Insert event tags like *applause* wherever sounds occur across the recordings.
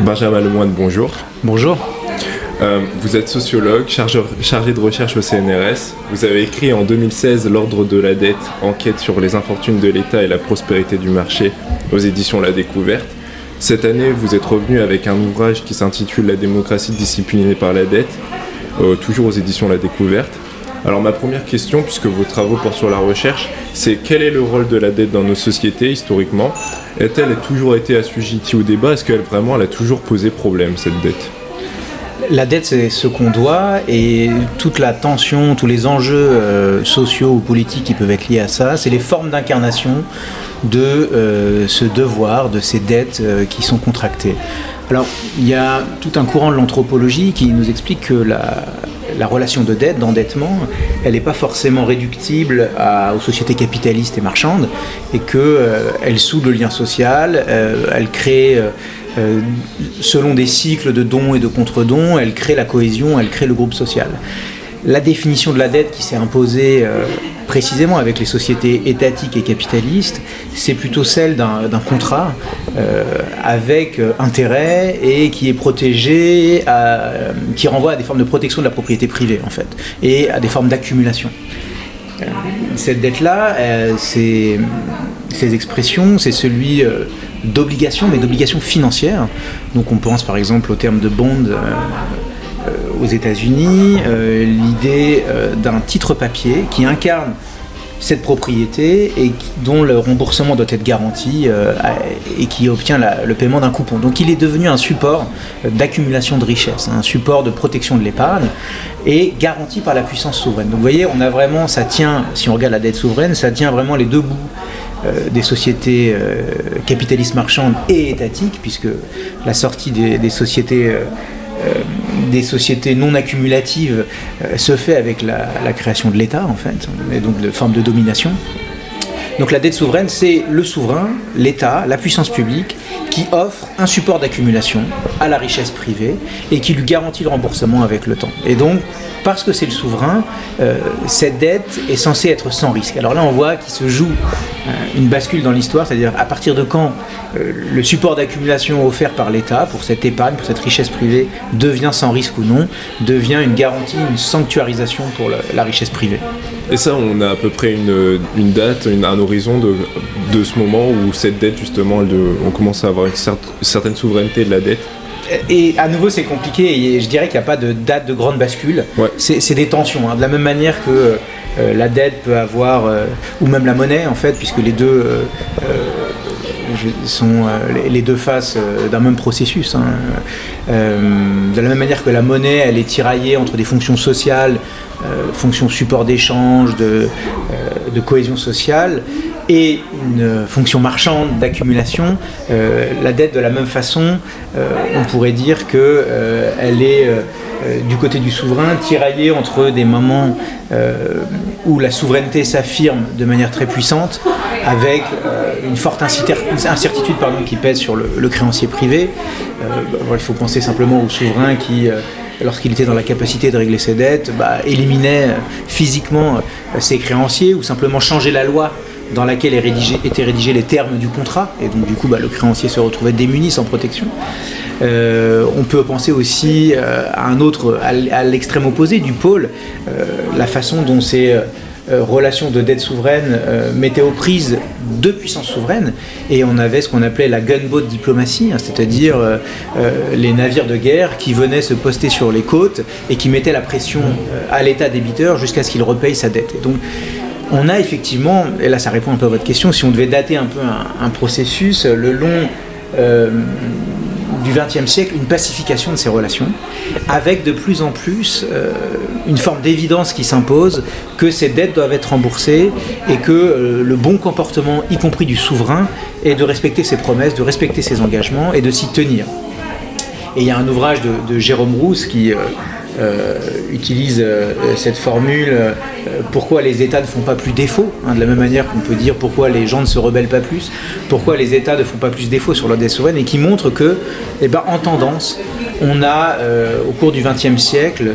Benjamin Lemoine, bonjour. Bonjour. Euh, vous êtes sociologue, chargé de recherche au CNRS. Vous avez écrit en 2016 L'ordre de la dette, enquête sur les infortunes de l'État et la prospérité du marché aux éditions La Découverte. Cette année, vous êtes revenu avec un ouvrage qui s'intitule La démocratie disciplinée par la dette, euh, toujours aux éditions La Découverte. Alors ma première question, puisque vos travaux portent sur la recherche, c'est quel est le rôle de la dette dans nos sociétés historiquement? Est-elle toujours été assujettie au débat? Est-ce qu'elle vraiment elle a toujours posé problème cette dette? La dette, c'est ce qu'on doit et toute la tension, tous les enjeux euh, sociaux ou politiques qui peuvent être liés à ça, c'est les formes d'incarnation de euh, ce devoir, de ces dettes euh, qui sont contractées. Alors, il y a tout un courant de l'anthropologie qui nous explique que la, la relation de dette, d'endettement, elle n'est pas forcément réductible aux sociétés capitalistes et marchandes, et qu'elle euh, soude le lien social, euh, elle crée, euh, selon des cycles de dons et de contre-dons, elle crée la cohésion, elle crée le groupe social. La définition de la dette qui s'est imposée précisément avec les sociétés étatiques et capitalistes, c'est plutôt celle d'un contrat euh, avec euh, intérêt et qui est protégé, qui renvoie à des formes de protection de la propriété privée en fait, et à des formes d'accumulation. Euh, cette dette-là, ces expressions, c'est celui d'obligation, mais d'obligation financière. Donc on pense par exemple au terme de bond aux États-Unis, euh, l'idée euh, d'un titre papier qui incarne cette propriété et dont le remboursement doit être garanti euh, et qui obtient le paiement d'un coupon. Donc il est devenu un support d'accumulation de richesses, un support de protection de l'épargne et garanti par la puissance souveraine. Donc vous voyez, on a vraiment, ça tient, si on regarde la dette souveraine, ça tient vraiment les deux bouts des sociétés capitalistes marchandes et étatiques, puisque la sortie des, sociétés euh, des sociétés non accumulatives euh, se fait avec la, création de l'État, en fait, et donc de forme de domination. Donc la dette souveraine, c'est le souverain, l'État, la puissance publique, qui offre un support d'accumulation à la richesse privée et qui lui garantit le remboursement avec le temps. Et donc, parce que c'est le souverain, euh, cette dette est censée être sans risque. Alors là, on voit qu'il se joue euh, une bascule dans l'histoire, c'est-à-dire à partir de quand euh, le support d'accumulation offert par l'État pour cette épargne, pour cette richesse privée, devient sans risque ou non, devient une garantie, une sanctuarisation pour la, richesse privée. Et ça, on a à peu près une, date, un horizon de, ce moment où cette dette, justement, on commence à avoir une certaine souveraineté de la dette et à nouveau, c'est compliqué. Et je dirais qu'il n'y a pas de date de grande bascule. C'est des tensions. Hein. De la même manière que euh, la dette peut avoir, euh, ou même la monnaie, en fait, puisque les deux euh, sont les deux faces d'un même processus. Hein. de la même manière que la monnaie, elle est tiraillée entre des fonctions sociales, fonctions support d'échange, de, de, cohésion sociale, et une fonction marchande d'accumulation, euh, la dette de la même façon, euh, on pourrait dire qu'elle euh, est du côté du souverain tiraillée entre des moments où la souveraineté s'affirme de manière très puissante, avec une forte incertitude pardon, qui pèse sur le, créancier privé. il faut penser simplement au souverain qui lorsqu'il était dans la capacité de régler ses dettes, bah, éliminait physiquement ses créanciers ou simplement changeait la loi dans laquelle étaient rédigés les termes du contrat, et donc du coup bah, le créancier se retrouvait démuni sans protection. Euh, on peut penser aussi euh, à un autre, à l'extrême opposé du pôle, euh, la façon dont ces relations de dette souveraine mettaient aux prises deux puissances souveraines, et on avait ce qu'on appelait la gunboat diplomatie, hein, c'est-à-dire les navires de guerre qui venaient se poster sur les côtes et qui mettaient la pression à l'État débiteur jusqu'à ce qu'il repaye sa dette. On a effectivement, et là ça répond un peu à votre question, si on devait dater un peu un, processus, le long euh, du XXe siècle, une pacification de ces relations, avec de plus en plus euh, une forme d'évidence qui s'impose que ces dettes doivent être remboursées et que euh, le bon comportement, y compris du souverain, est de respecter ses promesses, de respecter ses engagements et de s'y tenir. Et il y a un ouvrage de, Jérôme Rousse qui euh, utilise euh, cette formule euh, pourquoi les États ne font pas plus défaut, hein, de la même manière qu'on peut dire pourquoi les gens ne se rebellent pas plus, pourquoi les États ne font pas plus défaut sur leur dette souveraine, et qui montre que, eh ben, en tendance, on a au cours du XXe siècle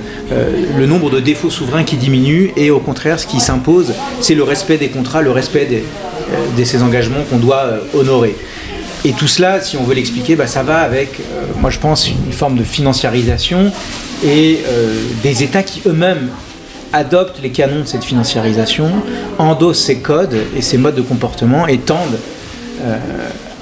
le nombre de défauts souverains qui diminue, et au contraire, ce qui s'impose, c'est le respect des contrats, le respect de ces engagements qu'on doit honorer. Et tout cela, si on veut l'expliquer, bah, ça va avec, moi je pense, une forme de financiarisation et des États qui eux-mêmes adoptent les canons de cette financiarisation, endossent ces codes et ces modes de comportement et tendent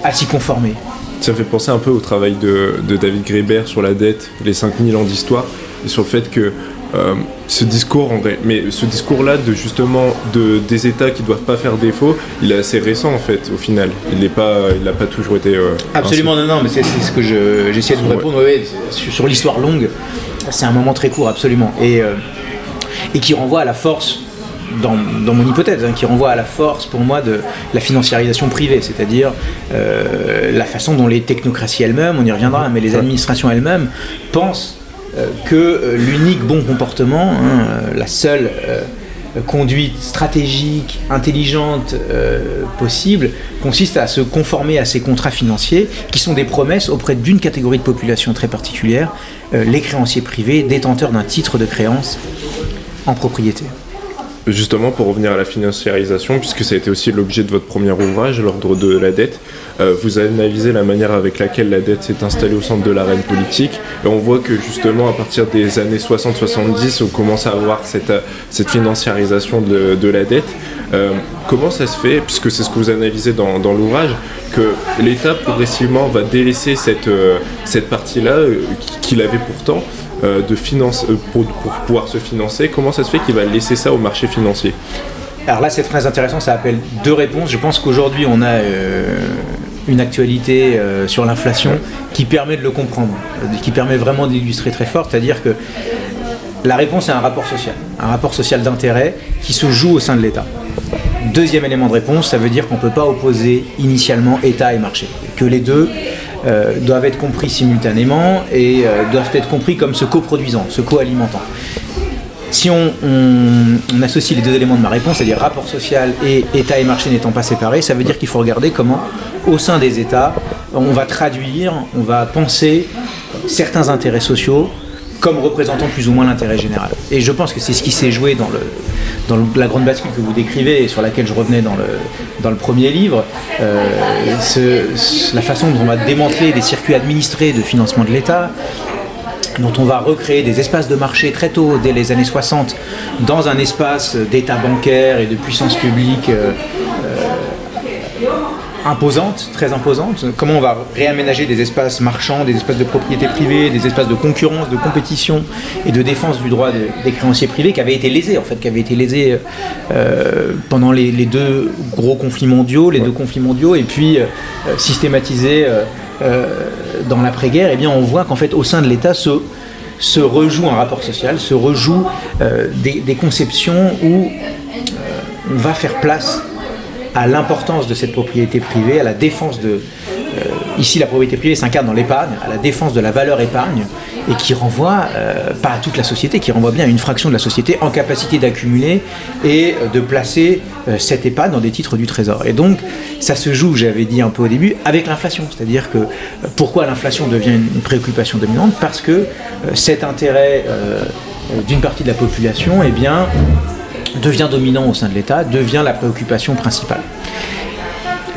à s'y conformer. Ça fait penser un peu au travail de, David Graeber sur la dette, les 5000 ans d'histoire, et sur le fait que euh, ce discours, en vrai, mais ce discours-là de justement de, des États qui doivent pas faire défaut, il est assez récent en fait au final. Il n'est pas, il n'a pas toujours été. Euh, Absolument non non, mais c'est ce que j'essaie de vous répondre. sur, l'histoire longue, c'est un moment très court absolument et euh, et qui renvoie à la force dans, mon hypothèse, hein, qui renvoie à la force pour moi de la financiarisation privée, c'est-à-dire euh, la façon dont les technocraties elles-mêmes, on y reviendra, mais les administrations elles-mêmes pensent que euh, l'unique bon comportement, hein, la seule conduite stratégique, intelligente possible, consiste à se conformer à ces contrats financiers qui sont des promesses auprès d'une catégorie de population très particulière, les créanciers privés détenteurs d'un titre de créance en propriété. Justement, pour revenir à la financiarisation, puisque ça a été aussi l'objet de votre premier ouvrage, l'ordre de la dette, euh, vous analysé la manière avec laquelle la dette s'est installée au centre de l'arène politique. Et on voit que justement, à partir des années 60-70, on commence à avoir cette, cette financiarisation de, la dette. Euh, comment ça se fait, puisque c'est ce que vous analysez dans, l'ouvrage, que l'État progressivement va délaisser cette, euh, cette partie-là qu'il avait pourtant euh, de euh, pour, pouvoir se financer. Comment ça se fait qu'il va laisser ça au marché financier? Alors là, c'est très intéressant, ça appelle deux réponses. Je pense qu'aujourd'hui, on a euh, une actualité sur l'inflation qui permet de le comprendre, qui permet vraiment d'illustrer très fort, c'est-à-dire que la réponse est un rapport social, un rapport social d'intérêt qui se joue au sein de l'État. Deuxième élément de réponse, ça veut dire qu'on ne peut pas opposer initialement État et marché, que les deux euh, doivent être compris simultanément et euh, doivent être compris comme se coproduisant, se co-alimentant. Si on, associe les deux éléments de ma réponse, c'est-à-dire rapport social et État et marché n'étant pas séparés, ça veut dire qu'il faut regarder comment, au sein des États, on va traduire, on va penser certains intérêts sociaux comme représentant plus ou moins l'intérêt général. Et je pense que c'est ce qui s'est joué dans la grande bascule que vous décrivez et sur laquelle je revenais dans le, dans le premier livre, euh, la façon dont on va démanteler des circuits administrés de financement de l'État, dont on va recréer des espaces de marché très tôt, dès les années 60, dans un espace d'État bancaire et de puissance publique euh, imposante, très imposante. Comment on va réaménager des espaces marchands, des espaces de propriété privée, des espaces de concurrence, de compétition et de défense du droit des créanciers privés qui avaient été lésés, en fait, qui avaient été lésés euh, pendant les, deux gros conflits mondiaux, les deux conflits mondiaux, et puis euh, systématisés euh, dans l'après-guerre. Et eh bien, on voit qu'en fait, au sein de l'État, se, se rejoue un rapport social, se rejoue des, des, conceptions où on va faire place à l'importance de cette propriété privée, à la défense de... Euh, ici, la propriété privée s'incarne dans l'épargne, à la défense de la valeur épargne, et qui renvoie, euh, pas à toute la société, qui renvoie bien à une fraction de la société en capacité d'accumuler et de placer euh, cette épargne dans des titres du Trésor. Et donc, ça se joue, j'avais dit un peu au début, avec l'inflation. C'est-à-dire que pourquoi l'inflation devient une préoccupation dominante? Parce que cet intérêt d'une partie de la population, eh bien, devient dominant au sein de l'État, devient la préoccupation principale.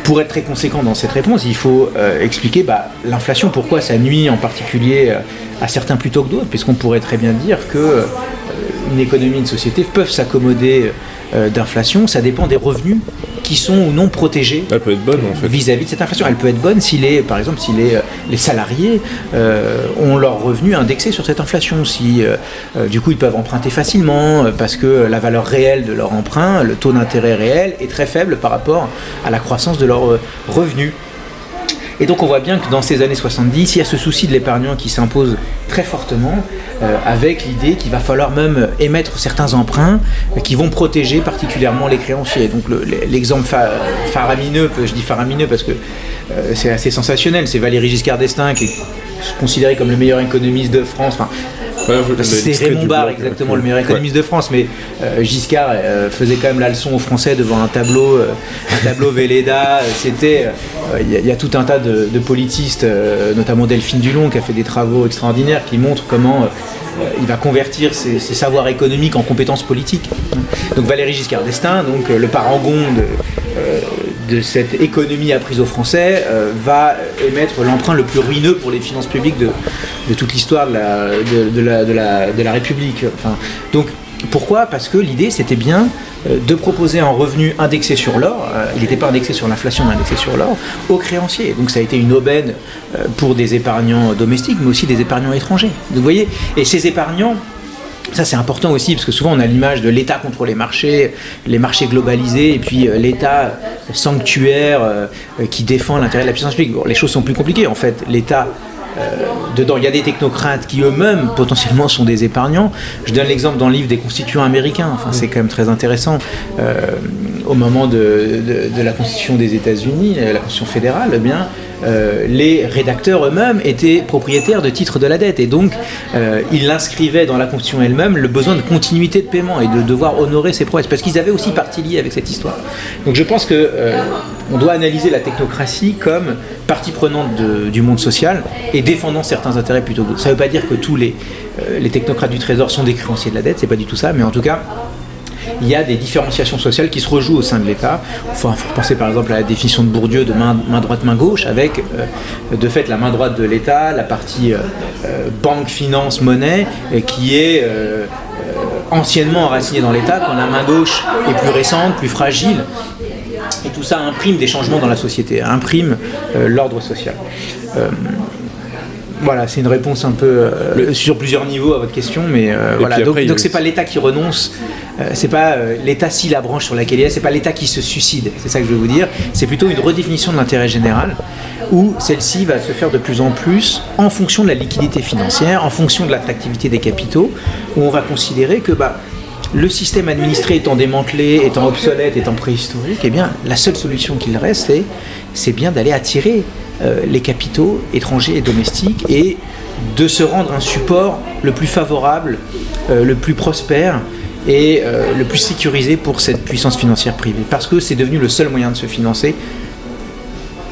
Pour être très conséquent dans cette réponse, il faut euh, expliquer bah, l'inflation, pourquoi ça nuit en particulier euh, à certains plutôt que d'autres, puisqu'on pourrait très bien dire que euh, une économie, une société peuvent s'accommoder d'inflation, ça dépend des revenus qui sont ou non protégés Elle peut être bonne en fait. vis-à-vis de cette inflation. Elle peut être bonne si les, par exemple, si les, euh, les salariés euh, ont leurs revenus indexés sur cette inflation, si euh, du coup ils peuvent emprunter facilement parce que la valeur réelle de leur emprunt, le taux d'intérêt réel est très faible par rapport à la croissance de leurs revenus. Et donc on voit bien que dans ces années 70, il y a ce souci de l'épargnant qui s'impose très fortement, euh, avec l'idée qu'il va falloir même émettre certains emprunts qui vont protéger particulièrement les créanciers. Donc l'exemple faramineux, je dis faramineux parce que euh, c'est assez sensationnel, c'est Valéry Giscard d'Estaing qui est considéré comme le meilleur économiste de France. C'est Raymond Barre, exactement, le meilleur économiste de France, mais euh, Giscard faisait quand même la leçon aux Français devant un tableau, un tableau Véleda. C'était, il y, a tout un tas de, politistes, notamment Delphine Dulon, qui a fait des travaux extraordinaires, qui montrent comment euh, il va convertir ses, savoirs économiques en compétences politiques. Donc Valéry Giscard d'Estaing, donc euh, le parangon de, euh, de cette économie apprise aux Français va émettre l'emprunt le plus ruineux pour les finances publiques de, toute l'histoire de la, de, la, République. Donc pourquoi? Parce que l'idée c'était bien de proposer un revenu indexé sur l'or, il n'était pas indexé sur l'inflation mais indexé sur l'or, aux créanciers. Donc ça a été une aubaine pour des épargnants domestiques mais aussi des épargnants étrangers. vous voyez, et ces épargnants, ça c'est important aussi parce que souvent on a l'image de l'État contre les marchés, les marchés globalisés et puis euh, l'État sanctuaire euh, qui défend l'intérêt de la puissance publique. Les choses sont plus compliquées en fait. L'État euh, dedans, il y a des technocrates qui eux-mêmes potentiellement sont des épargnants. Je donne l'exemple dans le livre des constituants américains. Enfin, c'est quand même très intéressant. au moment de, de, la constitution des États-Unis, la constitution fédérale, eh bien, euh, les rédacteurs eux-mêmes étaient propriétaires de titres de la dette et donc euh, ils inscrivaient dans la Constitution elle-même le besoin de continuité de paiement et de devoir honorer ses promesses parce qu'ils avaient aussi partie liée avec cette histoire. Donc je pense que euh, on doit analyser la technocratie comme partie prenante du monde social et défendant certains intérêts plutôt que d'autres. Ça ne veut pas dire que tous les, les technocrates du Trésor sont des créanciers de la dette, c'est pas du tout ça, mais en tout cas il y a des différenciations sociales qui se rejouent au sein de l'État. Il faut penser par exemple à la définition de Bourdieu de main, droite, main gauche, avec euh, de fait la main droite de l'État, la partie euh, euh, banque, finance, monnaie, qui est anciennement enracinée dans l'État, quand la main gauche est plus récente, plus fragile. Et tout ça imprime des changements dans la société, imprime l'ordre social. Voilà, c'est une réponse un peu euh, sur plusieurs niveaux à votre question, mais euh, voilà. donc, donc c'est pas l'État qui renonce, c'est pas l'État si la branche sur laquelle il est, c'est pas l'État qui se suicide. C'est ça que je veux vous dire. C'est plutôt une redéfinition de l'intérêt général, où celle-ci va se faire de plus en plus en fonction de la liquidité financière, en fonction de l'attractivité des capitaux, où on va considérer que bah le système administré étant démantelé, étant obsolète, étant préhistorique, eh bien, la seule solution qu'il reste, c'est bien d'aller attirer euh, les capitaux étrangers et domestiques et de se rendre un support le plus favorable, euh, le plus prospère et euh, le plus sécurisé pour cette puissance financière privée. Parce que c'est devenu le seul moyen de se financer,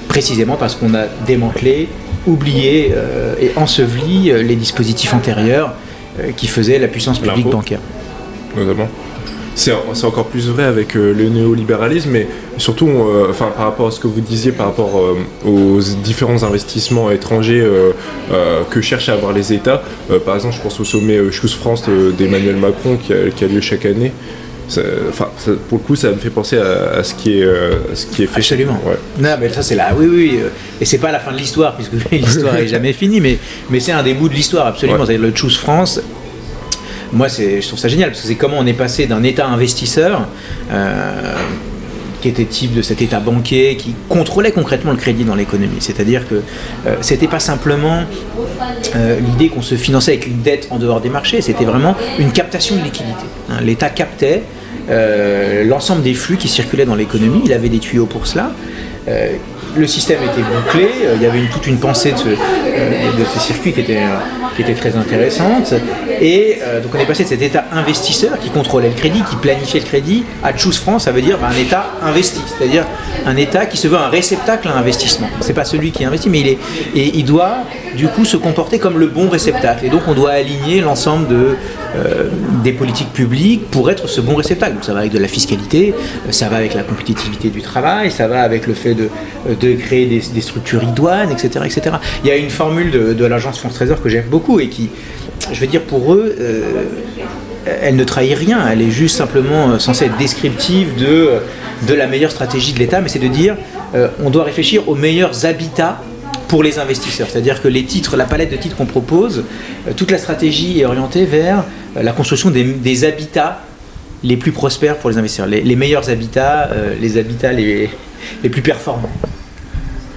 précisément parce qu'on a démantelé, oublié et enseveli les dispositifs antérieurs qui faisaient la puissance publique bancaire. Notamment. C'est encore plus vrai avec euh, le néolibéralisme, mais surtout euh, enfin, par rapport à ce que vous disiez par rapport euh, aux différents investissements étrangers que cherchent à avoir les États. par exemple, je pense au sommet Choose France d'Emmanuel Macron qui a, lieu chaque année. enfin, pour le coup, ça me fait penser à, ce, qui est, ce qui est fait. Absolument. Non, mais ça, c'est là. Oui, oui. Et c'est pas la fin de l'histoire, puisque *laughs* l'histoire est jamais finie, mais, mais c'est un des bouts de l'histoire, absolument. C'est le Choose France moi, je trouve ça génial parce que c'est comment on est passé d'un État investisseur. Euh, qui était type de cet État banquier qui contrôlait concrètement le crédit dans l'économie. C'est-à-dire que euh, c'était pas simplement euh, l'idée qu'on se finançait avec une dette en dehors des marchés, c'était vraiment une captation de liquidité. Hein. L'État captait l'ensemble des flux qui circulaient dans l'économie, il avait des tuyaux pour cela le système était bouclé, il y avait toute une pensée de de ce circuit qui était, qui était très intéressante. Et euh, donc on est passé de cet État investisseur qui contrôlait le crédit, qui planifiait le crédit, à Choose France, ça veut dire un État investi, c'est-à-dire un État qui se veut un réceptacle à investissement. C'est pas celui qui investit, mais il est et il doit du coup se comporter comme le bon réceptacle. Et donc on doit aligner l'ensemble de euh, des politiques publiques pour être ce bon réceptacle. ça va avec de la fiscalité, ça va avec la compétitivité du travail, ça va avec le fait de, de créer des, structures idoines, etc., etc. Il y a une formule de, de l'agence France Trésor que j'aime beaucoup et qui je veux dire, pour eux, euh, elle ne trahit rien, elle est juste simplement euh, censée être descriptive de, de la meilleure stratégie de l'État, mais c'est de dire euh, on doit réfléchir aux meilleurs habitats pour les investisseurs. C'est-à-dire que les titres, la palette de titres qu'on propose, toute la stratégie est orientée vers la construction des, habitats les plus prospères pour les investisseurs, les, meilleurs habitats, les habitats les plus performants.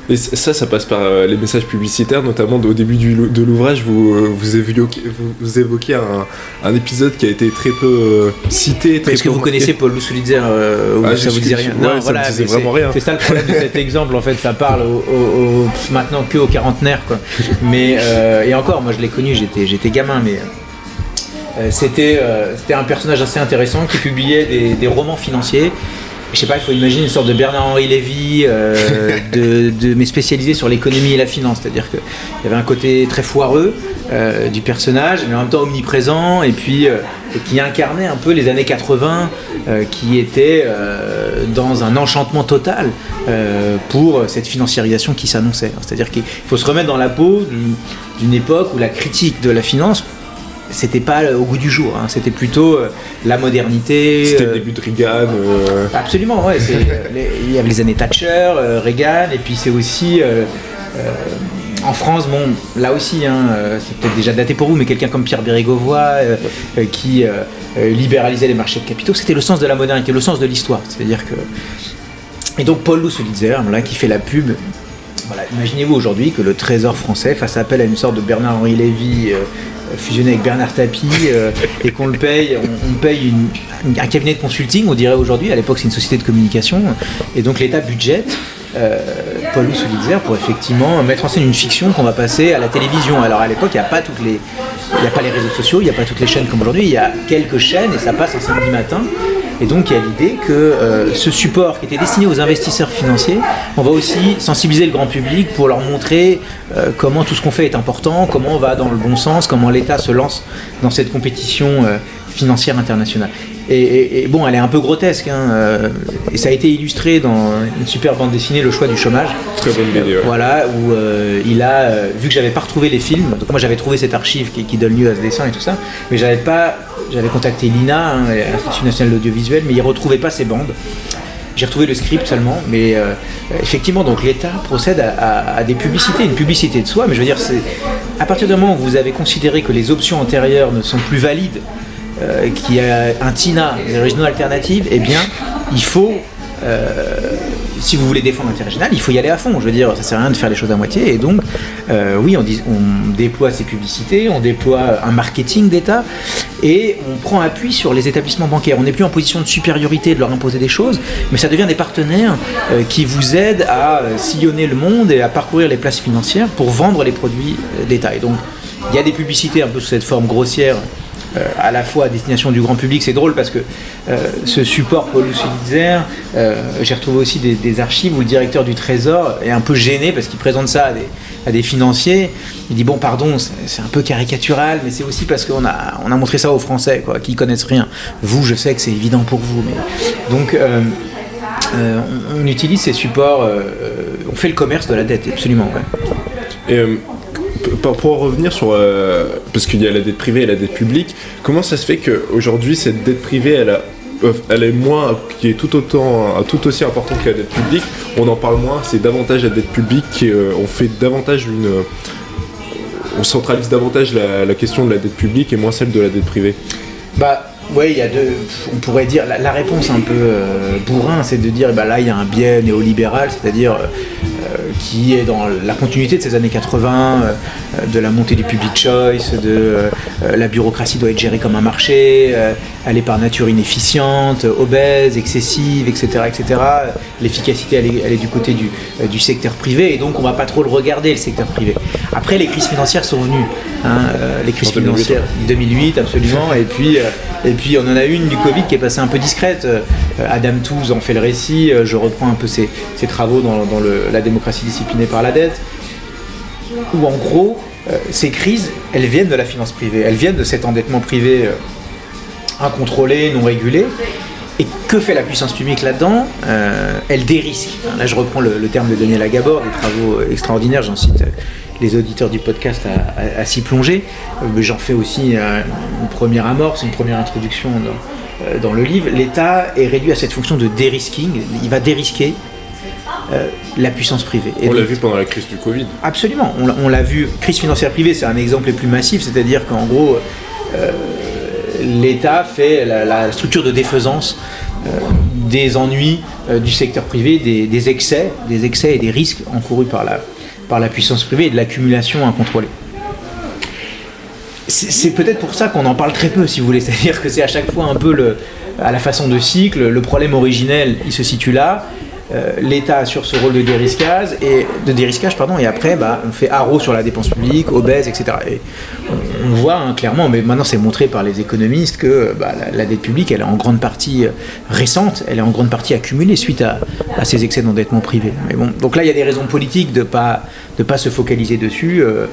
Et ça, ça passe par euh, les messages publicitaires, notamment au début de l'ouvrage, vous, euh, vous, évoquez, vous, évoquez un, épisode qui a été très peu euh, cité. Est-ce que vous connaissez Paul Lussulitzer ou ah, ça vous dit rien Non, voilà, ça vraiment rien. C'est ça le problème de cet exemple, en fait, ça parle maintenant que aux quarantenaires, quoi. Mais, et encore, moi je l'ai connu, j'étais gamin, mais c'était un personnage assez intéressant qui publiait des, des romans financiers je sais pas, il faut imaginer une sorte de Bernard-Henri Lévy, euh, *laughs* de, mais spécialisé sur l'économie et la finance. C'est-à-dire qu'il y avait un côté très foireux euh, du personnage, mais en même temps omniprésent, et puis euh, qui incarnait un peu les années 80, qui étaient dans un enchantement total pour cette financiarisation qui s'annonçait. C'est-à-dire qu'il faut se remettre dans la peau d'une époque où la critique de la finance c'était pas au goût du jour, hein. c'était plutôt la modernité. C'était le début de Reagan. Absolument, ouais. *laughs* il y avait les années Thatcher, Reagan, et puis c'est aussi en France, bon, là aussi, hein, euh, c'est peut-être déjà daté pour vous, mais quelqu'un comme Pierre Bérégovoy euh, euh, qui libéralisait les marchés de capitaux, c'était le sens de la modernité, le sens de l'histoire. C'est-à-dire que. Et donc Paul Lousolitzer, là, qui fait la pub. Voilà, imaginez-vous aujourd'hui que le Trésor français fasse appel à une sorte de Bernard-Henri Lévy fusionné avec Bernard Tapie et qu'on le paye, on, paye un cabinet de consulting, on dirait aujourd'hui, à l'époque c'est une société de communication, et donc l'État budgète euh, Paul pour effectivement mettre en scène une fiction qu'on va passer à la télévision. Alors à l'époque, il n'y a pas toutes les, il n'y a pas les réseaux sociaux, il n'y a pas toutes les chaînes comme aujourd'hui. Il y a quelques chaînes et ça passe un samedi matin. Et donc il y a l'idée que euh, ce support qui était destiné aux investisseurs financiers, on va aussi sensibiliser le grand public pour leur montrer euh, comment tout ce qu'on fait est important, comment on va dans le bon sens, comment l'État se lance dans cette compétition financière internationale. Et, bon, elle est un peu grotesque. Hein, euh, et ça a été illustré dans une super bande dessinée, Le choix du chômage. Très bonne vidéo. Voilà, où euh, il a, euh, vu que j'avais pas retrouvé les films, donc moi j'avais trouvé cette archive qui, donne lieu à ce dessin et tout ça, mais j'avais pas, j'avais contacté l'INA, hein, l'Institut national de l'audiovisuel, mais il retrouvait pas ces bandes. J'ai retrouvé le script seulement, mais effectivement, donc l'État procède à, à, des publicités, une publicité de soi, mais je veux dire, c'est à partir du moment où vous avez considéré que les options antérieures ne sont plus valides euh, qui a un TINA, des régions alternatives, eh bien, il faut, euh, si vous voulez défendre l'intérêt régional, il faut y aller à fond. Je veux dire, ça sert à rien de faire les choses à moitié. Et donc, euh, oui, on, déploie ces publicités, on déploie un marketing d'État et on prend appui sur les établissements bancaires. On n'est plus en position de supériorité de leur imposer des choses, mais ça devient des partenaires qui vous aident à sillonner le monde et à parcourir les places financières pour vendre les produits d'État. Et donc, il y a des publicités un peu sous cette forme grossière à la fois à destination du grand public. C'est drôle parce que euh, ce support Paul Sulitzer, euh, j'ai retrouvé aussi des, archives où le directeur du Trésor est un peu gêné parce qu'il présente ça à des, financiers. Il dit bon pardon, c'est un peu caricatural, mais c'est aussi parce qu'on a, on a montré ça aux Français, quoi, qui connaissent rien. Vous, je sais que c'est évident pour vous, mais donc on, utilise ces supports, on fait le commerce de la dette, absolument. Pour revenir sur. Euh, parce qu'il y a la dette privée et la dette publique, comment ça se fait qu'aujourd'hui, cette dette privée, elle, a, euh, elle est moins. qui est tout, autant, tout aussi importante que la dette publique? On en parle moins, c'est davantage la dette publique, euh, on fait davantage une. on centralise davantage la, question de la dette publique et moins celle de la dette privée Bah. Oui, il y a deux. On pourrait dire la, réponse un peu bourrin, c'est de dire bah là il y a un biais néolibéral, c'est-à-dire qui est dans la continuité de ces années 80, euh, de la montée du public choice, de euh, la bureaucratie doit être gérée comme un marché, euh, elle est par nature inefficiente, obèse, excessive, etc. etc. L'efficacité, elle, est, du côté du, du, secteur privé, et donc on va pas trop le regarder, le secteur privé. Après, les crises financières sont venues. Hein, les crises financières, 2008, absolument, et puis, et puis on en a une du Covid qui est passée un peu discrète. Adam Tooze en fait le récit, je reprends un peu ses, travaux dans, dans le, la démocratie disciplinée par la dette, où en gros, euh, ces crises, elles viennent de la finance privée, elles viennent de cet endettement privé euh, incontrôlé, non régulé. Et que fait la puissance publique là-dedans? Euh, Elle dérisque. Là, je reprends le, terme de Daniel Agabor, des travaux extraordinaires, j'en cite les auditeurs du podcast à, s'y plonger. J'en fais aussi une première amorce, une première introduction dans le livre. L'État est réduit à cette fonction de dérisking. Il va dérisquer euh, la puissance privée. on l'a vu pendant la crise du Covid. Absolument, on l'a vu. Crise financière privée, c'est un exemple le plus massif, c'est-à-dire qu'en gros, euh, l'État fait la, structure de défaisance euh, des ennuis du secteur privé, des, excès, des excès et des risques encourus par la, par la puissance privée et de l'accumulation incontrôlée. C'est peut-être pour ça qu'on en parle très peu, si vous voulez. *laughs* C'est-à-dire que c'est à chaque fois un peu le, à la façon de cycle. Le problème originel, il se situe là. Euh, l'État assure ce rôle de dérisquage et de dérisquage pardon et après bah, on fait haro sur la dépense publique, obèse, etc. Et on, voit hein, clairement, mais maintenant c'est montré par les économistes que bah, la, dette publique elle est en grande partie euh, récente, elle est en grande partie accumulée suite à, ces excès d'endettement privé. Mais donc là il y a des raisons politiques de pas de pas se focaliser dessus. Euh,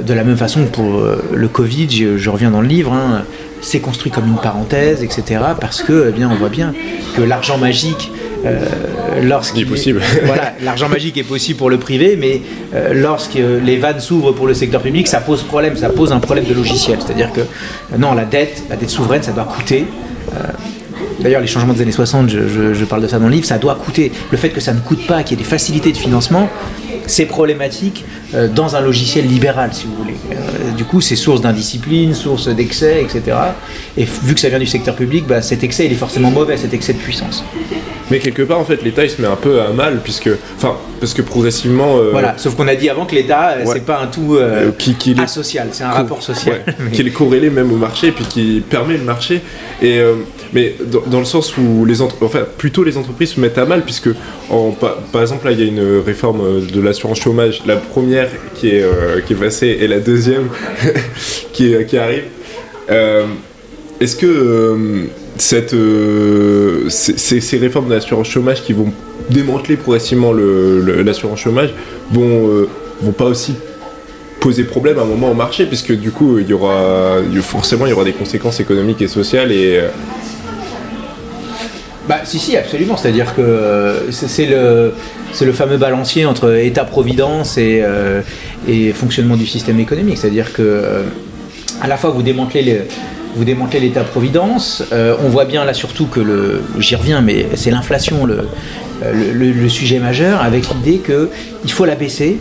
de la même façon que pour le Covid, je, reviens dans le livre, hein, c'est construit comme une parenthèse, etc. Parce que, eh bien, on voit bien que l'argent magique lorsqu'il possible. *laughs* voilà, l'argent magique est possible pour le privé, mais lorsque les vannes s'ouvrent pour le secteur public, ça pose problème, ça pose un problème de logiciel. C'est-à-dire que non, la dette, la dette souveraine, ça doit coûter. D'ailleurs, les changements des années 60, je, parle de ça dans le livre, ça doit coûter. Le fait que ça ne coûte pas, qu'il y ait des facilités de financement, c'est problématique euh, dans un logiciel libéral, si vous voulez. Euh, du coup, c'est source d'indiscipline, source d'excès, etc. Et vu que ça vient du secteur public, bah, cet excès, il est forcément mauvais, cet excès de puissance. Mais quelque part, en fait, l'État, il se met un peu à mal, puisque, enfin, parce que progressivement. Euh, voilà, sauf qu'on a dit avant que l'État, c'est pas un tout qui, qui asocial, c'est un rapport social. Qui est corrélé même au marché, puis qui permet le marché. Et mais dans, le sens où les enfin, plutôt les entreprises se mettent à mal, puisque en, par, exemple, là, il y a une réforme euh, de l'assurance chômage, la première qui est, euh, qui est passée et la deuxième *laughs* qui, qui, arrive. Euh, est-ce que cette, ces, réformes de l'assurance chômage qui vont démanteler progressivement l'assurance chômage vont, vont pas aussi poser problème à un moment au marché puisque du coup il y aura forcément il y aura des conséquences économiques et sociales et bah, si, si, absolument. C'est-à-dire que euh, c'est le, le fameux balancier entre État-providence et, euh, et, fonctionnement du système économique. C'est-à-dire que euh, à la fois vous démantelez vous démantelez l'État-providence. on voit bien là surtout que le, j'y reviens, mais c'est l'inflation le, le, sujet majeur, avec l'idée qu'il faut la baisser.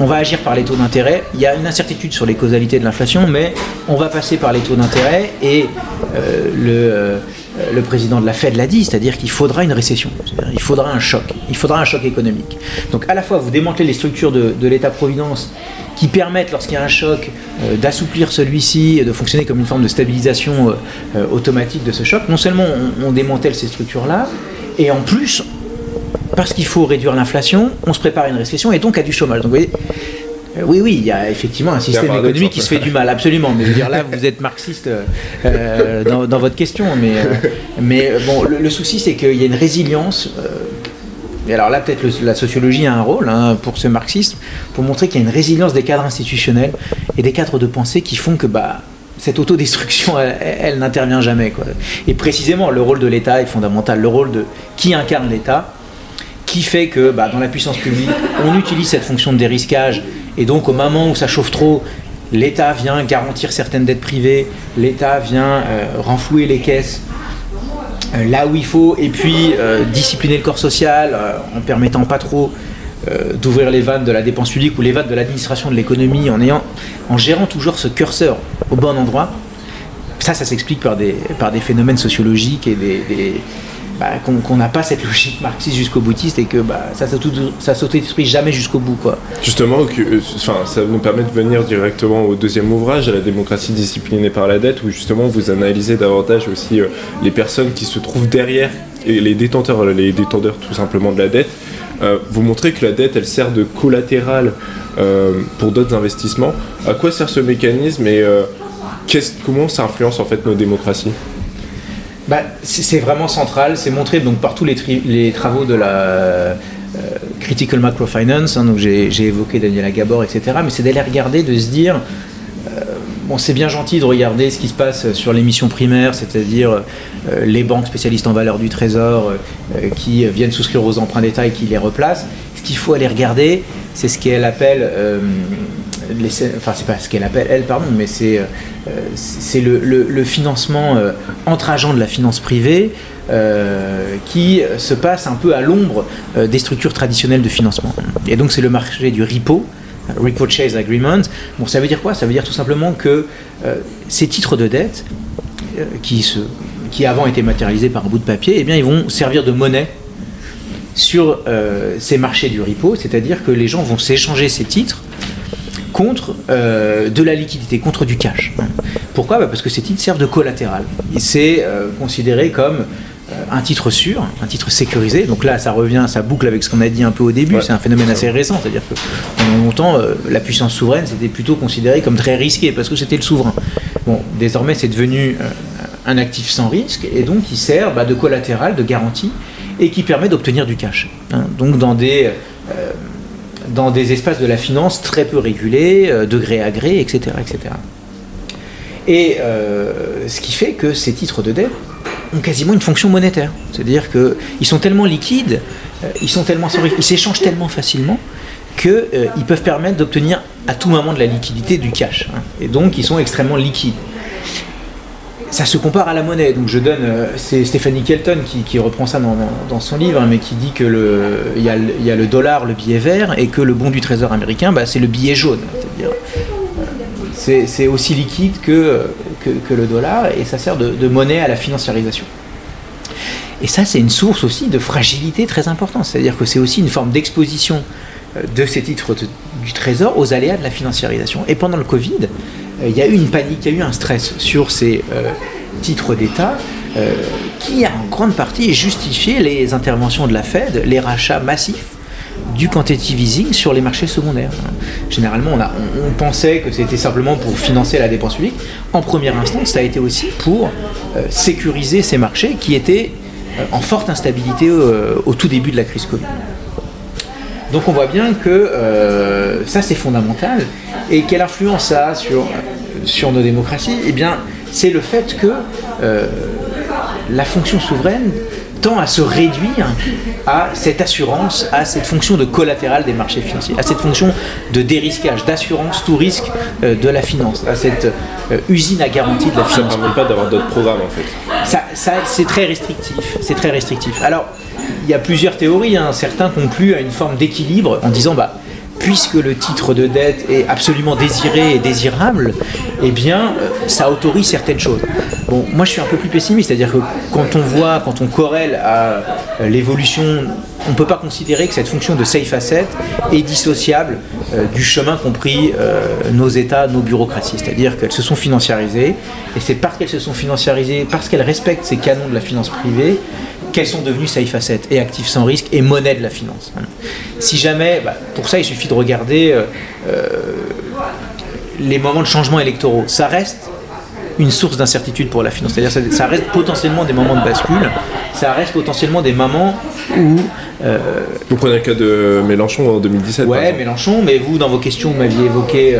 On va agir par les taux d'intérêt. Il y a une incertitude sur les causalités de l'inflation, mais on va passer par les taux d'intérêt et euh, le président de la Fed l'a dit, c'est-à-dire qu'il faudra une récession, il faudra un choc, il faudra un choc économique. Donc à la fois vous démantelez les structures de, l'État-providence qui permettent, lorsqu'il y a un choc, euh, d'assouplir celui-ci, de fonctionner comme une forme de stabilisation euh, automatique de ce choc. Non seulement on, démantèle ces structures-là, et en plus, parce qu'il faut réduire l'inflation, on se prépare à une récession et donc à du chômage. Donc vous voyez, euh, oui, oui, il y a effectivement un système économique qui se fait du mal, absolument. Mais je veux dire, là, vous êtes marxiste euh, dans, votre question. Mais, euh, mais bon, le, souci, c'est qu'il y a une résilience. et alors là, peut-être la sociologie a un rôle hein, pour ce marxisme, pour montrer qu'il y a une résilience des cadres institutionnels et des cadres de pensée qui font que bah, cette autodestruction, elle, n'intervient jamais. Quoi. Et précisément, le rôle de l'État est fondamental. Le rôle de qui incarne l'État, qui fait que bah, dans la puissance publique, on utilise cette fonction de dérisquage et donc au moment où ça chauffe trop, l'État vient garantir certaines dettes privées, l'État vient euh, renflouer les caisses euh, là où il faut, et puis euh, discipliner le corps social en permettant pas trop d'ouvrir les vannes de la dépense publique ou les vannes de l'administration de l'économie en, ayant, en gérant toujours ce curseur au bon endroit. Ça, ça s'explique par des, par des phénomènes sociologiques et des bah, qu'on n'a pas cette logique marxiste jusqu'au boutiste et que bah, ça ça s'auto-détruit jamais jusqu'au bout. Quoi. Justement, euh, ça nous permet de venir directement au deuxième ouvrage, à la démocratie disciplinée par la dette, où justement vous analysez davantage aussi euh, les personnes qui se trouvent derrière et les détenteurs, les détenteurs tout simplement de la dette. Euh, vous montrez que la dette, elle sert de collatéral pour d'autres investissements. À quoi sert ce mécanisme et comment ça influence en fait nos démocraties? Bah, c'est vraiment central, c'est montré donc par tous les, les travaux de la euh, Critical Macrofinance, hein, donc j'ai évoqué Daniela Gabor, etc. Mais c'est d'aller regarder, de se dire, euh, bon c'est bien gentil de regarder ce qui se passe sur l'émission primaire, c'est-à-dire euh, les banques spécialistes en valeur du trésor qui viennent souscrire aux emprunts d'État et qui les replacent. Ce qu'il faut aller regarder, c'est ce qu'elle appelle enfin c'est pas ce qu'elle appelle elle pardon mais c'est euh, c'est le, financement euh, entre agents de la finance privée euh, qui se passe un peu à l'ombre des structures traditionnelles de financement. Et donc c'est le marché du repo repurchase agreement. Bon ça veut dire quoi? Ça veut dire tout simplement que ces titres de dette qui se qui avant étaient matérialisés par un bout de papier eh bien ils vont servir de monnaie sur ces marchés du repo, c'est-à-dire que les gens vont s'échanger ces titres contre euh, de la liquidité, contre du cash. Pourquoi? Bah, Parce que ces titres servent de collatéral. C'est euh, considéré comme euh, un titre sûr, un titre sécurisé. Donc là, ça revient, ça boucle avec ce qu'on a dit un peu au début. C'est un phénomène assez récent. C'est-à-dire que pendant longtemps, la puissance souveraine, c'était plutôt considéré comme très risqué parce que c'était le souverain. Bon, désormais, c'est devenu un actif sans risque et donc qui sert bah, de collatéral, de garantie et qui permet d'obtenir du cash. Hein. Donc dans des dans des espaces de la finance très peu régulés, euh, de gré à gré, etc. Et euh, ce qui fait que ces titres de dette ont quasiment une fonction monétaire. C'est-à-dire qu'ils sont tellement liquides, ils sont tellement ils s'échangent tellement facilement qu'ils peuvent permettre d'obtenir à tout moment de la liquidité du cash. Hein. Et donc ils sont extrêmement liquides ça se compare à la monnaie. Donc je donne, euh, c'est Stephanie Kelton qui, reprend ça dans, son livre, hein, mais qui dit que le, il y, a, le dollar, le billet vert, et que le bon du trésor américain, bah, c'est le billet jaune. C'est aussi liquide que, que, le dollar, et ça sert de, monnaie à la financiarisation. Et ça, c'est une source aussi de fragilité très importante. C'est-à-dire que c'est aussi une forme d'exposition euh, de ces titres du trésor aux aléas de la financiarisation. Et pendant le Covid, il y a eu une panique, il y a eu un stress sur ces euh, titres d'État euh, qui a en grande partie justifié les interventions de la Fed, les rachats massifs du quantitative easing sur les marchés secondaires. Généralement, on, pensait que c'était simplement pour financer la dépense publique. En première instance, ça a été aussi pour euh, sécuriser ces marchés qui étaient en forte instabilité au tout début de la crise Covid. Donc on voit bien que euh, ça c'est fondamental. Et quelle influence ça a sur, nos démocraties Eh bien, c'est le fait que euh, la fonction souveraine tend à se réduire à cette assurance, à cette fonction de collatéral des marchés financiers, à cette fonction de dérisquage, d'assurance tout risque euh, de la finance, à cette usine à garantie de la finance. Ça ne permet pas d'avoir d'autres programmes en fait. Ça, ça c'est très restrictif. C'est très restrictif. Alors, il y a plusieurs théories. Hein. Certains concluent à une forme d'équilibre en disant bah, puisque le titre de dette est absolument désiré et désirable, eh bien, euh, ça autorise certaines choses. Bon, moi je suis un peu plus pessimiste, c'est-à-dire que quand on voit, quand on corrèle à euh, l'évolution, on ne peut pas considérer que cette fonction de safe asset est dissociable euh, du chemin qu'ont pris nos États, nos bureaucraties. C'est-à-dire qu'elles se sont financiarisées, et c'est parce qu'elles se sont financiarisées, parce qu'elles respectent ces canons de la finance privée, qu'elles sont devenues safe assets et actifs sans risque et monnaie de la finance. Si jamais, bah, pour ça il suffit de regarder euh, euh, les moments de changement électoraux. Ça reste une source d'incertitude pour la finance. C'est-à-dire ça, ça reste potentiellement des moments de bascule, ça reste potentiellement des moments où... Euh, vous prenez le cas de Mélenchon en 2017 Ouais, Mélenchon, mais vous, dans vos questions, vous m'aviez évoqué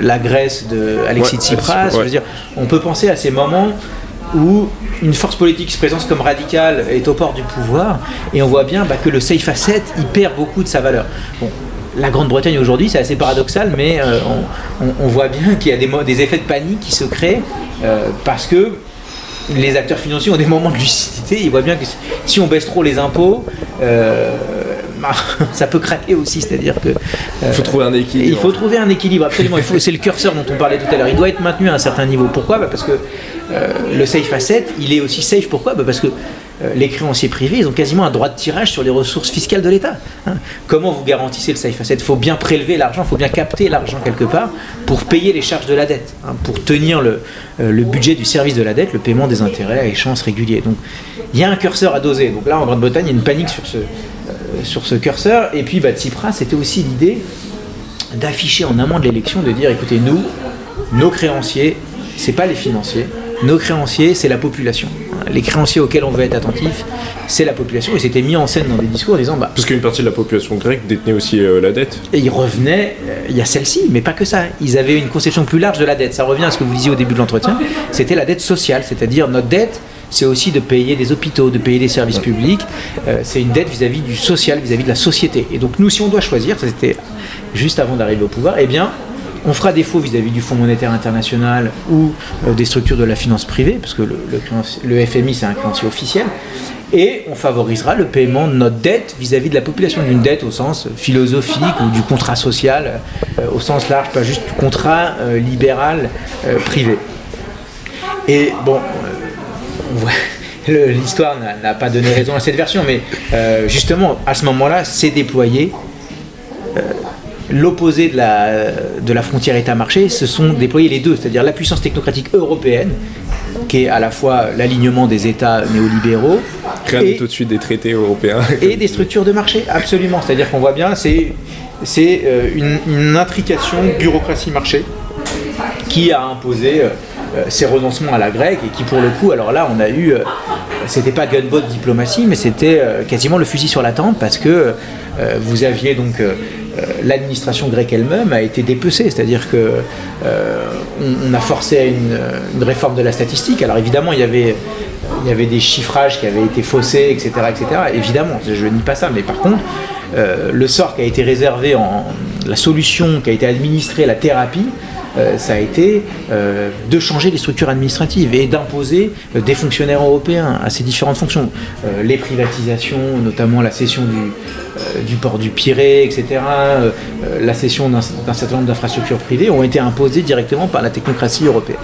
la Grèce de Alexis Tsipras. dire, on peut penser à ces moments où une force politique se présente comme radicale est au port du pouvoir, et on voit bien bah, que le safe asset, il perd beaucoup de sa valeur. Bon, la Grande-Bretagne aujourd'hui, c'est assez paradoxal, mais euh, on, voit bien qu'il y a des, effets de panique qui se créent euh, parce que les acteurs financiers ont des moments de lucidité. Ils voient bien que si on baisse trop les impôts, euh, *laughs* ça peut craquer aussi. C'est-à-dire que il faut trouver un équilibre. Il faut trouver un équilibre absolument. c'est le curseur dont on parlait tout à l'heure. Il doit être maintenu à un certain niveau. Pourquoi? Bah, Parce que euh, le safe asset, il est aussi safe. Pourquoi? Bah, Parce que euh, les créanciers privés, ils ont quasiment un droit de tirage sur les ressources fiscales de l'État. Hein. Comment vous garantissez le safe asset? Il faut bien prélever l'argent, il faut bien capter l'argent quelque part pour payer les charges de la dette, hein, pour tenir le, euh, le, budget du service de la dette, le paiement des intérêts à échéance réguliers. Donc il y a un curseur à doser. Donc là, en Grande-Bretagne, il y a une panique sur ce, sur ce curseur. Et puis bah, Tsipras, c'était aussi l'idée d'afficher en amont de l'élection, de dire écoutez, nous, nos créanciers, c'est pas les financiers, nos créanciers, c'est la population. Les créanciers auxquels on veut être attentif, c'est la population. Et c'était mis en scène dans des discours en disant bah, Parce qu'une partie de la population grecque détenait aussi euh, la dette. Et ils revenaient, euh, il y a celle-ci, mais pas que ça. Ils avaient une conception plus large de la dette. Ça revient à ce que vous disiez au début de l'entretien. C'était la dette sociale, c'est-à-dire notre dette, c'est aussi de payer des hôpitaux, de payer des services publics. Euh, c'est une dette vis-à-vis du social, vis-à-vis de la société. Et donc nous, si on doit choisir, c'était juste avant d'arriver au pouvoir, eh bien, on fera défaut vis-à-vis du Fonds monétaire international ou euh, des structures de la finance privée, parce que le, FMI c'est un créancier officiel, et on favorisera le paiement de notre dette vis-à-vis de la population, d'une dette au sens philosophique ou du contrat social, euh, au sens large, pas juste du contrat libéral privé. Et bon, l'histoire n'a pas donné raison à cette version, mais justement, à ce moment-là, c'est déployé l'opposé de la, de la frontière État-marché, se sont déployés les deux, c'est-à-dire la puissance technocratique européenne, qui est à la fois l'alignement des États néolibéraux. et tout de suite des traités européens. *laughs* Et des structures de marché, absolument. C'est-à-dire qu'on voit bien, c'est c'est euh, une, une, intrication bureaucratie-marché qui a imposé euh, ces renoncements à la grecque et qui pour le coup, alors là on a eu, euh, c'était pas gunboat diplomatie, mais c'était quasiment le fusil sur la tempe parce que vous aviez donc l'administration grecque elle-même a été dépecée, c'est-à-dire que on, a forcé à une, réforme de la statistique. Alors évidemment, il y avait il y avait des chiffrages qui avaient été faussés, etc. etc. Évidemment, je ne nie pas ça, mais par contre, euh, le sort qui a été réservé en la solution qui a été administrée, la thérapie, euh, ça a été euh, de changer les structures administratives et d'imposer des fonctionnaires européens à ces différentes fonctions. les privatisations, notamment la cession du, du port du Pirée, etc., la cession d'un certain nombre d'infrastructures privées ont été imposées directement par la technocratie européenne.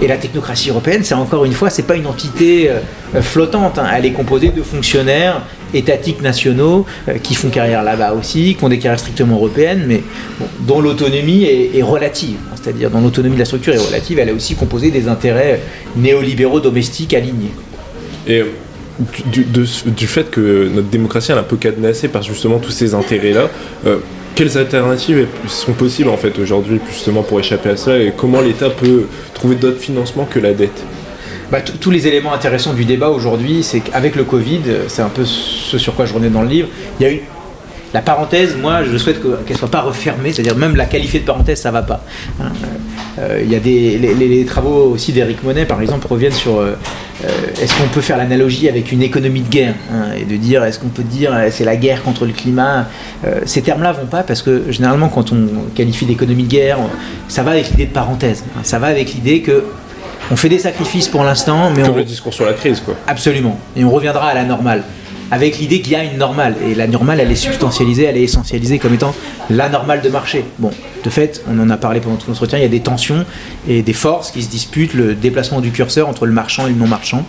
Et la technocratie européenne, c'est encore une fois, c'est pas une entité euh, flottante. Hein. Elle est composée de fonctionnaires étatiques nationaux euh, qui font carrière là-bas aussi, qui ont des carrières strictement européennes, mais dont l'autonomie est, relative. Hein. C'est-à-dire dont l'autonomie de la structure est relative, elle est aussi composée des intérêts néolibéraux domestiques alignés. Et euh, du, fait que notre démocratie est un peu cadenassée par justement tous ces intérêts-là, quelles alternatives sont possibles en fait aujourd'hui justement pour échapper à ça et comment l'État peut trouver d'autres financements que la dette? Bah, tous les éléments intéressants du débat aujourd'hui, c'est qu'avec le Covid, c'est un peu ce sur quoi je revenais dans le livre, il y a eu la parenthèse, moi, je souhaite qu'elle ne soit pas refermée, c'est-à-dire même la qualifier de parenthèse, ça ne va pas. Hein. Euh, il y a des, les, travaux aussi d'Éric Monet, par exemple, reviennent sur euh, euh, est-ce qu'on peut faire l'analogie avec une économie de guerre hein, et de dire est-ce qu'on peut dire c'est la guerre contre le climat. ces termes-là vont pas parce que généralement, quand on qualifie d'économie de guerre, ça va avec l'idée de parenthèse. Hein. ça va avec l'idée que on fait des sacrifices pour l'instant, mais Comme on... le discours sur la crise, quoi. Absolument. Et on reviendra à la normale avec l'idée qu'il y a une normale. Et la normale, elle est substantialisée, elle est essentialisée comme étant la normale de marché. Bon, de fait, on en a parlé pendant tout l'entretien, il y a des tensions et des forces qui se disputent le déplacement du curseur entre le marchand et le non-marchand.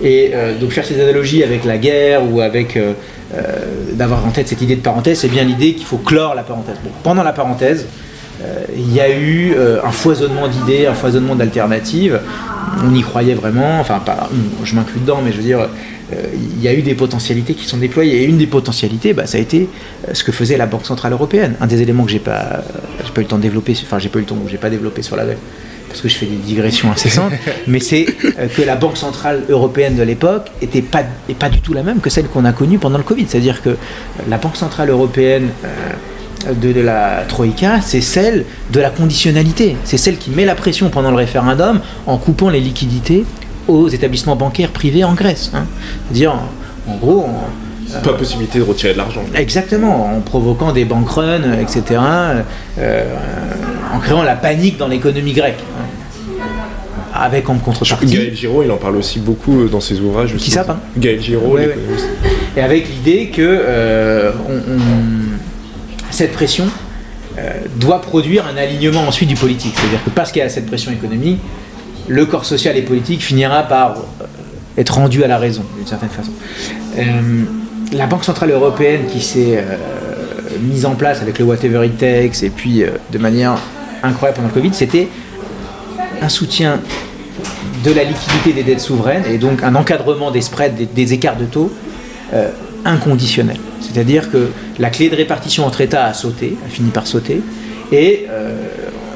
Et euh, donc faire ces analogies avec la guerre ou avec euh, euh, d'avoir en tête cette idée de parenthèse, c'est bien l'idée qu'il faut clore la parenthèse. Bon, pendant la parenthèse, il y a eu un foisonnement d'idées, un foisonnement d'alternatives. On y croyait vraiment, enfin, je m'inclus dedans, mais je veux dire, il y a eu des potentialités qui sont déployées. Et une des potentialités, bah, ça a été euh, ce que faisait la Banque Centrale Européenne. Un des éléments que j'ai pas, pas eu le temps de développer, enfin j'ai pas eu le temps, j'ai pas développé sur la web, parce que je fais des digressions incessantes, *laughs* mais c'est euh, que la Banque Centrale Européenne de l'époque était pas, et pas du tout la même que celle qu'on a connue pendant le Covid. C'est-à-dire que la Banque Centrale Européenne de, de, la Troïka, c'est celle de la conditionnalité. C'est celle qui met la pression pendant le référendum en coupant les liquidités aux établissements bancaires privés en Grèce. Hein. C'est-à-dire, en, gros, pas possibilité de retirer de l'argent. Exactement, en provoquant des bank runs, etc., euh, en créant la panique dans l'économie grecque. Hein. Avec en contrepartie. Gaël Giraud, il en parle aussi beaucoup euh, dans ses ouvrages. Qui ça, hein Gaël Giraud, Et avec l'idée que euh, cette pression doit produire un alignement ensuite du politique. C'est-à-dire que parce qu'il y a cette pression économique, le corps social et politique finira par euh, être rendu à la raison, d'une certaine façon. Euh, la Banque Centrale Européenne qui s'est euh, mise en place avec le Whatever It Takes et puis de manière incroyable pendant le Covid, c'était un soutien de la liquidité des dettes souveraines et donc un encadrement des spreads, des, écarts de taux inconditionnel. C'est-à-dire que la clé de répartition entre États a sauté, a fini par sauter, et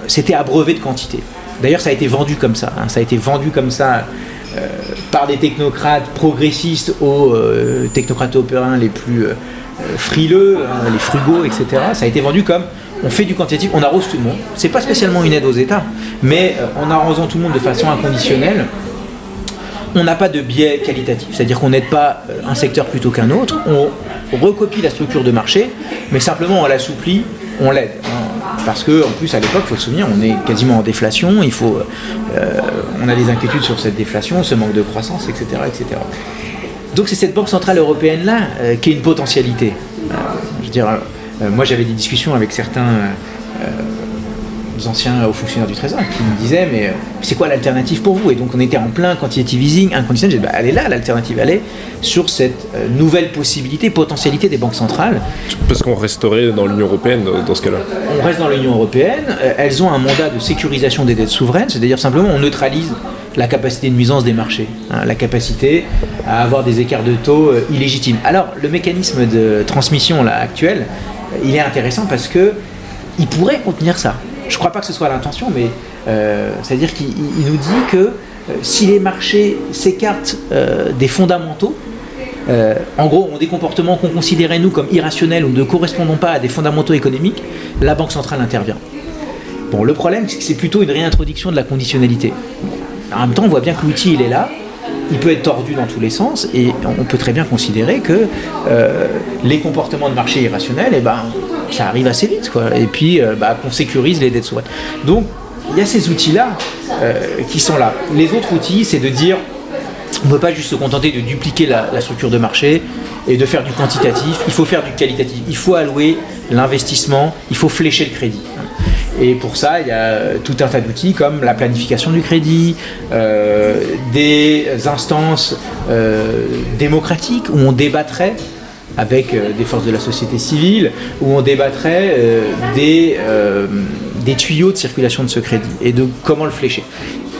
c'était abreuvé de quantité. D'ailleurs, ça a été vendu comme ça. Hein. Ça a été vendu comme ça euh, par des technocrates progressistes aux euh, technocrates européens les plus euh, frileux, hein, les frugaux, etc. Ça a été vendu comme on fait du quantitatif, on arrose tout le monde. C'est pas spécialement une aide aux États, mais en arrosant tout le monde de façon inconditionnelle, on n'a pas de biais qualitatif, c'est-à-dire qu'on n'aide pas un secteur plutôt qu'un autre, on recopie la structure de marché, mais simplement on l'assouplit, on l'aide. Parce que en plus à l'époque, il faut se souvenir, on est quasiment en déflation, il faut, euh, on a des inquiétudes sur cette déflation, ce manque de croissance, etc. etc. Donc c'est cette Banque Centrale Européenne-là euh, qui est une potentialité. Euh, je veux dire, moi j'avais des discussions avec certains anciens hauts fonctionnaires du Trésor qui me disaient mais c'est quoi l'alternative pour vous? Et donc on était en plein quantitative easing, inconditionnel. J'ai dit bah, elle est là l'alternative, elle est sur cette nouvelle possibilité, potentialité des banques centrales. Parce qu'on resterait dans l'Union Européenne dans ce cas-là on reste dans l'Union européenne, euh, elles ont un mandat de sécurisation des dettes souveraines, c'est-à-dire simplement on neutralise la capacité de nuisance des marchés, hein, la capacité à avoir des écarts de taux euh, illégitimes. Alors le mécanisme de transmission là, actuel, euh, il est intéressant parce que il pourrait contenir ça. Je ne crois pas que ce soit l'intention, mais c'est-à-dire qu'il nous dit que si les marchés s'écartent des fondamentaux, en gros, ont des comportements qu'on considérait nous comme irrationnels ou ne correspondant pas à des fondamentaux économiques, la Banque centrale intervient. Bon, le problème, c'est que c'est plutôt une réintroduction de la conditionnalité. En même temps, on voit bien que l'outil, il est là, il peut être tordu dans tous les sens et on peut très bien considérer que euh, les comportements de marché irrationnels, eh ben, ça arrive assez vite. Quoi. Et puis euh, bah, qu'on sécurise les dettes souveraines. Donc il y a ces outils-là euh, qui sont là. Les autres outils, c'est de dire on ne peut pas juste se contenter de dupliquer la, structure de marché et de faire du quantitatif, il faut faire du qualitatif, il faut allouer l'investissement, il faut flécher le crédit. Et pour ça, il y a tout un tas d'outils comme la planification du crédit, euh, des instances euh, démocratiques où on débattrait avec euh, des forces de la société civile, où on débattrait des, des tuyaux de circulation de ce crédit et de comment le flécher.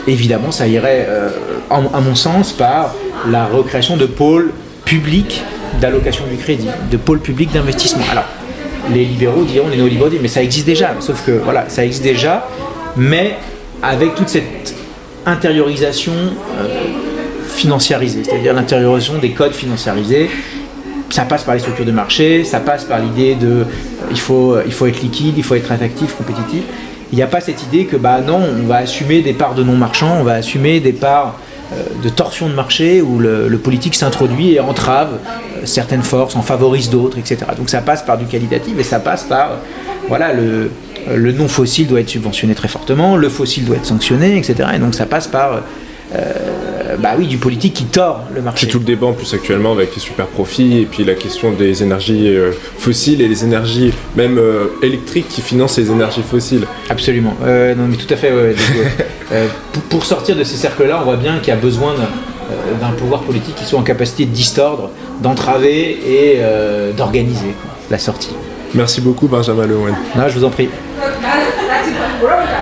Évidemment, ça irait, à mon sens, par la recréation de pôles publics d'allocation du crédit, de pôles publics d'investissement. Alors, les libéraux diront, les néolibéraux disent, mais ça existe déjà. Sauf que voilà, ça existe déjà, mais avec toute cette intériorisation euh, financiarisée, c'est-à-dire l'intériorisation des codes financiarisés. Ça passe par les structures de marché, ça passe par l'idée de il, faut, il faut être liquide, il faut être attractif, compétitif. Il n'y a pas cette idée que bah non, on va assumer des parts de non marchands, on va assumer des parts euh, de torsion de marché où le, politique s'introduit et entrave euh, certaines forces, en favorise d'autres, etc. Donc ça passe par du qualitatif et ça passe par, voilà, le, le non fossile doit être subventionné très fortement, le fossile doit être sanctionné, etc. Et donc ça passe par euh, bah oui, du politique qui tord le marché. C'est tout le débat en plus actuellement avec les super profits et puis la question des énergies euh, fossiles et les énergies même euh, électriques qui financent les énergies fossiles. Absolument. non mais tout à fait. *laughs* pour, sortir de ces cercles-là, on voit bien qu'il y a besoin d'un pouvoir politique qui soit en capacité de distordre, d'entraver et d'organiser la sortie. Merci beaucoup Benjamin Lemoine. je vous en prie.